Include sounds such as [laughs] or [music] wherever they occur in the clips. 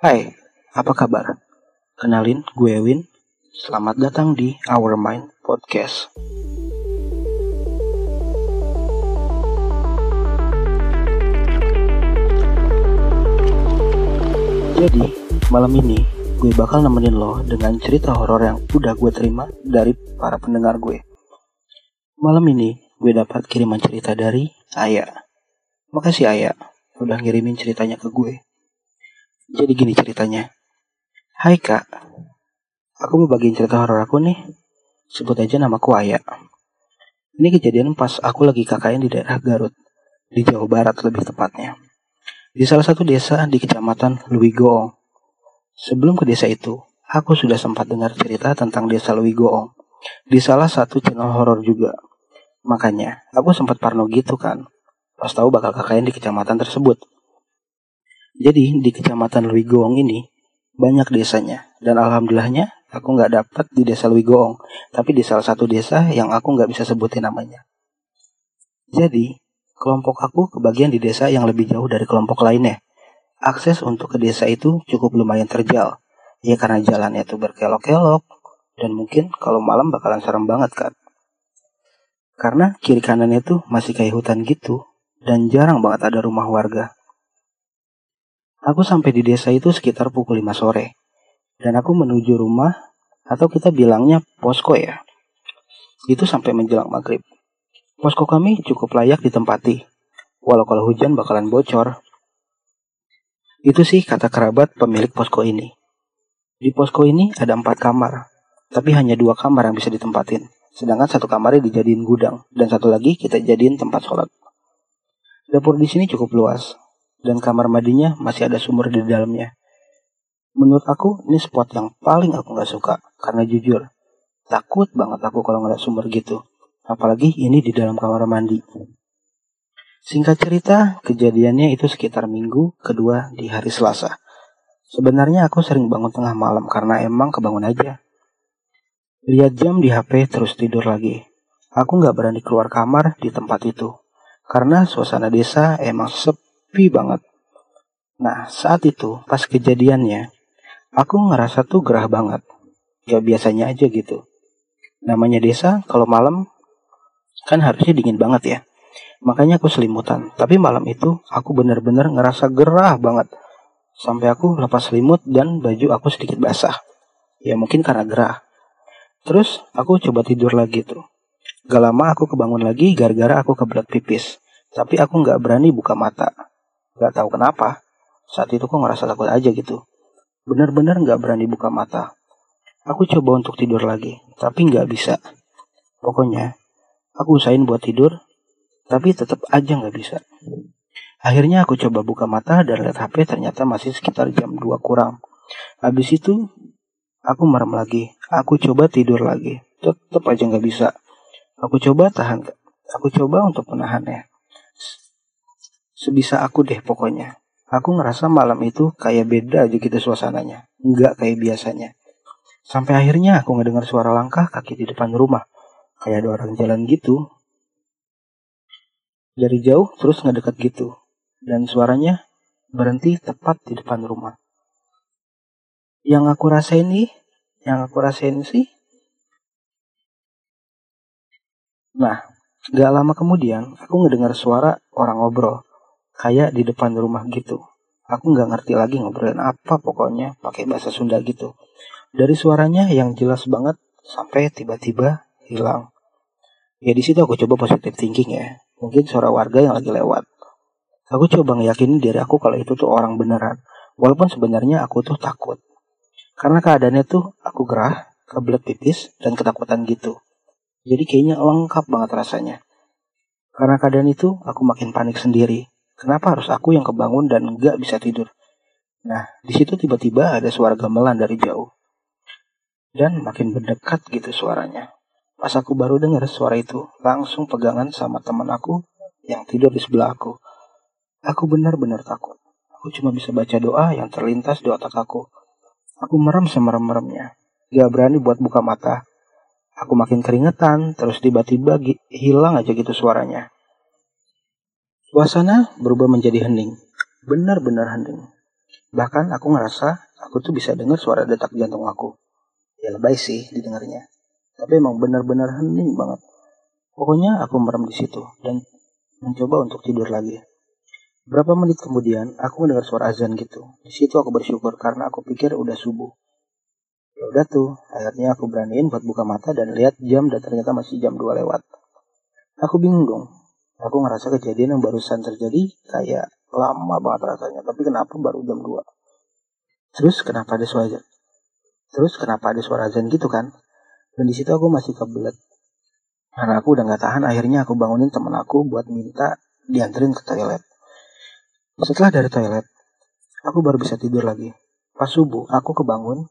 Hai, apa kabar? Kenalin, gue Win. Selamat datang di Our Mind Podcast. Jadi, malam ini gue bakal nemenin lo dengan cerita horor yang udah gue terima dari para pendengar gue. Malam ini gue dapat kiriman cerita dari Ayah. Makasih Ayah udah ngirimin ceritanya ke gue. Jadi gini ceritanya. Hai kak, aku mau bagiin cerita horor aku nih. Sebut aja namaku Ayah. Ini kejadian pas aku lagi KKN di daerah Garut, di Jawa Barat lebih tepatnya. Di salah satu desa di kecamatan Luwigoong. Sebelum ke desa itu, aku sudah sempat dengar cerita tentang desa Luwigoong di salah satu channel horor juga. Makanya, aku sempat parno gitu kan, pas tahu bakal KKN di kecamatan tersebut. Jadi, di kecamatan Luwigoong ini, banyak desanya. Dan alhamdulillahnya, aku nggak dapat di desa Luwigoong, tapi di salah satu desa yang aku nggak bisa sebutin namanya. Jadi, kelompok aku kebagian di desa yang lebih jauh dari kelompok lainnya. Akses untuk ke desa itu cukup lumayan terjal. Ya karena jalannya tuh berkelok-kelok, dan mungkin kalau malam bakalan serem banget kan. Karena kiri kanannya tuh masih kayak hutan gitu, dan jarang banget ada rumah warga. Aku sampai di desa itu sekitar pukul 5 sore, dan aku menuju rumah, atau kita bilangnya posko ya. Itu sampai menjelang maghrib. Posko kami cukup layak ditempati, walau kalau hujan bakalan bocor. Itu sih kata kerabat pemilik posko ini. Di posko ini ada empat kamar, tapi hanya dua kamar yang bisa ditempatin. Sedangkan satu kamarnya dijadiin gudang, dan satu lagi kita jadiin tempat sholat. Dapur di sini cukup luas, dan kamar mandinya masih ada sumur di dalamnya. Menurut aku, ini spot yang paling aku nggak suka, karena jujur, takut banget aku kalau ngeliat sumur gitu. Apalagi ini di dalam kamar mandi. Singkat cerita, kejadiannya itu sekitar minggu kedua di hari Selasa. Sebenarnya aku sering bangun tengah malam karena emang kebangun aja. Lihat jam di HP terus tidur lagi. Aku nggak berani keluar kamar di tempat itu. Karena suasana desa emang sepi banget. Nah, saat itu, pas kejadiannya, aku ngerasa tuh gerah banget. Gak biasanya aja gitu. Namanya desa, kalau malam, kan harusnya dingin banget ya. Makanya aku selimutan. Tapi malam itu aku bener-bener ngerasa gerah banget. Sampai aku lepas selimut dan baju aku sedikit basah. Ya mungkin karena gerah. Terus aku coba tidur lagi tuh. Gak lama aku kebangun lagi gara-gara aku kebelat pipis. Tapi aku gak berani buka mata. Gak tahu kenapa. Saat itu aku ngerasa takut aja gitu. Bener-bener gak berani buka mata. Aku coba untuk tidur lagi, tapi gak bisa. Pokoknya, aku usahain buat tidur, tapi tetap aja nggak bisa. Akhirnya aku coba buka mata dan lihat HP ternyata masih sekitar jam 2 kurang. Habis itu aku merem lagi. Aku coba tidur lagi. Tetap aja nggak bisa. Aku coba tahan. Aku coba untuk menahannya. Sebisa aku deh pokoknya. Aku ngerasa malam itu kayak beda aja gitu suasananya. Nggak kayak biasanya. Sampai akhirnya aku ngedengar suara langkah kaki di depan rumah. Kayak ada orang jalan gitu dari jauh terus ngedekat gitu. Dan suaranya berhenti tepat di depan rumah. Yang aku rasain nih, yang aku rasain sih. Nah, gak lama kemudian aku ngedengar suara orang ngobrol. Kayak di depan rumah gitu. Aku nggak ngerti lagi ngobrolin apa pokoknya pakai bahasa Sunda gitu. Dari suaranya yang jelas banget sampai tiba-tiba hilang. Ya di situ aku coba positive thinking ya mungkin suara warga yang lagi lewat. Aku coba ngeyakinin diri aku kalau itu tuh orang beneran. Walaupun sebenarnya aku tuh takut. Karena keadaannya tuh aku gerah, kebelet pipis, dan ketakutan gitu. Jadi kayaknya lengkap banget rasanya. Karena keadaan itu, aku makin panik sendiri. Kenapa harus aku yang kebangun dan nggak bisa tidur? Nah, di situ tiba-tiba ada suara gamelan dari jauh. Dan makin mendekat gitu suaranya. Pas aku baru dengar suara itu, langsung pegangan sama teman aku yang tidur di sebelah aku. Aku benar-benar takut. Aku cuma bisa baca doa yang terlintas di otak aku. Aku merem semerem-meremnya. Gak berani buat buka mata. Aku makin keringetan, terus tiba-tiba hilang aja gitu suaranya. Suasana berubah menjadi hening. Benar-benar hening. Bahkan aku ngerasa aku tuh bisa dengar suara detak jantung aku. Ya lebay sih didengarnya. Tapi emang benar-benar hening banget. Pokoknya aku merem di situ dan mencoba untuk tidur lagi. Berapa menit kemudian, aku mendengar suara azan gitu. Di situ aku bersyukur karena aku pikir udah subuh. Ya udah tuh, akhirnya aku beraniin buat buka mata dan lihat jam dan ternyata masih jam 2 lewat. Aku bingung dong. Aku ngerasa kejadian yang barusan terjadi kayak lama banget rasanya tapi kenapa baru jam 2 terus kenapa ada suara terus kenapa ada suara azan gitu kan? Dan di situ aku masih kebelet. Karena aku udah nggak tahan akhirnya aku bangunin temen aku buat minta dianterin ke toilet. Setelah dari toilet aku baru bisa tidur lagi. Pas subuh aku kebangun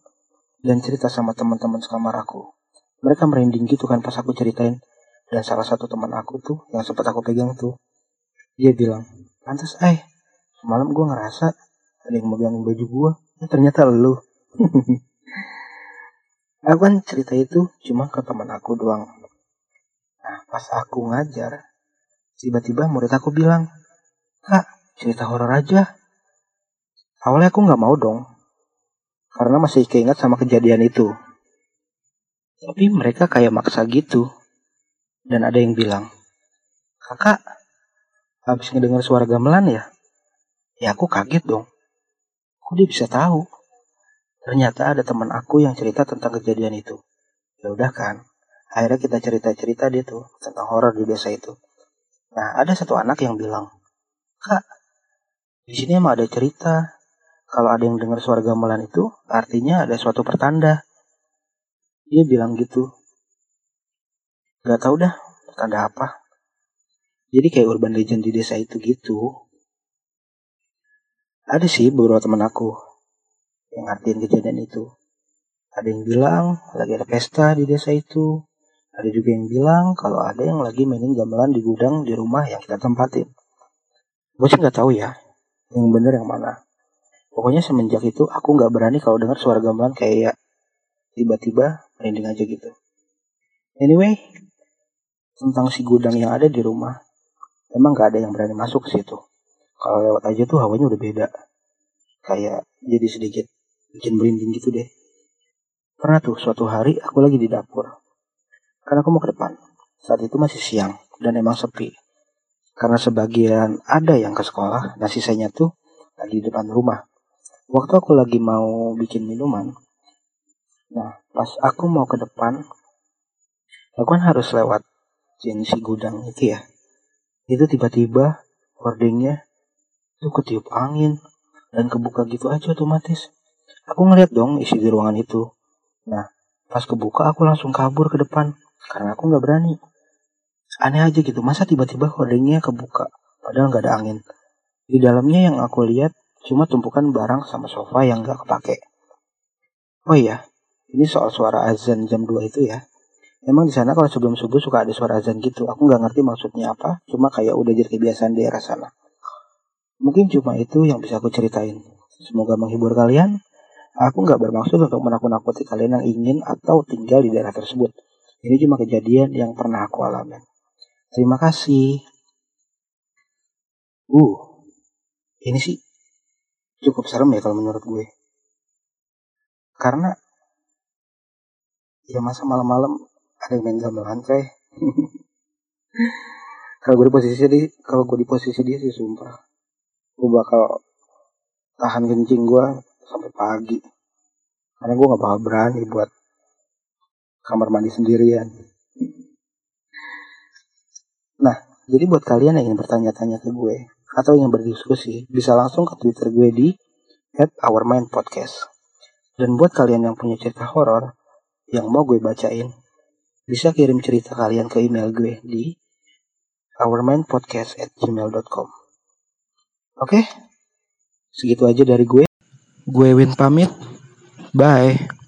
dan cerita sama teman-teman sekamar aku. Mereka merinding gitu kan pas aku ceritain dan salah satu teman aku tuh yang sempat aku pegang tuh dia bilang pantas eh semalam gue ngerasa ada yang megang baju gue ya, ternyata lu. [laughs] Aku kan cerita itu cuma ke teman aku doang. Nah pas aku ngajar tiba-tiba murid aku bilang kak cerita horor aja. Awalnya aku nggak mau dong karena masih keinget sama kejadian itu. Tapi mereka kayak maksa gitu dan ada yang bilang kakak habis ngedengar suara gamelan ya Ya aku kaget dong. Kok dia bisa tahu? Ternyata ada teman aku yang cerita tentang kejadian itu. Ya udah kan. Akhirnya kita cerita-cerita dia tuh tentang horor di desa itu. Nah, ada satu anak yang bilang, "Kak, di sini emang ada cerita. Kalau ada yang dengar suara gamelan itu, artinya ada suatu pertanda." Dia bilang gitu. Gak tau dah, pertanda apa. Jadi kayak urban legend di desa itu gitu. Ada sih beberapa teman aku yang ngertiin kejadian itu. Ada yang bilang lagi ada pesta di desa itu. Ada juga yang bilang kalau ada yang lagi mainin gamelan di gudang di rumah yang kita tempatin. Gue sih nggak tahu ya, yang bener yang mana. Pokoknya semenjak itu aku nggak berani kalau dengar suara gamelan kayak tiba-tiba merinding aja gitu. Anyway, tentang si gudang yang ada di rumah, emang gak ada yang berani masuk ke situ. Kalau lewat aja tuh hawanya udah beda. Kayak jadi sedikit bikin merinding gitu deh. Pernah tuh suatu hari aku lagi di dapur. Karena aku mau ke depan. Saat itu masih siang dan emang sepi. Karena sebagian ada yang ke sekolah nah sisanya tuh lagi di depan rumah. Waktu aku lagi mau bikin minuman nah pas aku mau ke depan aku kan harus lewat jenis gudang itu ya itu tiba-tiba hordingnya itu ketiup angin dan kebuka gitu aja otomatis. Aku ngeliat dong isi di ruangan itu. Nah, pas kebuka aku langsung kabur ke depan karena aku nggak berani. Aneh aja gitu, masa tiba-tiba hordingnya kebuka padahal nggak ada angin. Di dalamnya yang aku lihat cuma tumpukan barang sama sofa yang nggak kepake. Oh iya, ini soal suara azan jam 2 itu ya. Emang di sana kalau sebelum subuh suka ada suara azan gitu. Aku nggak ngerti maksudnya apa, cuma kayak udah jadi kebiasaan di daerah sana. Mungkin cuma itu yang bisa aku ceritain. Semoga menghibur kalian. Aku nggak bermaksud untuk menakut-nakuti kalian yang ingin atau tinggal di daerah tersebut. Ini cuma kejadian yang pernah aku alami. Terima kasih. Uh, ini sih cukup serem ya kalau menurut gue. Karena ya masa malam-malam ada yang main gamelan [laughs] coy. kalau gue di posisi dia, kalau gue di posisi dia sih sumpah gue bakal tahan kencing gue sampai pagi. Karena gue gak bakal berani buat kamar mandi sendirian. Nah jadi buat kalian yang ingin bertanya-tanya ke gue atau ingin berdiskusi bisa langsung ke twitter gue di at our mind podcast dan buat kalian yang punya cerita horor yang mau gue bacain bisa kirim cerita kalian ke email gue di ourmindpodcast at gmail.com Oke, segitu aja dari gue. Gue Win pamit. Bye.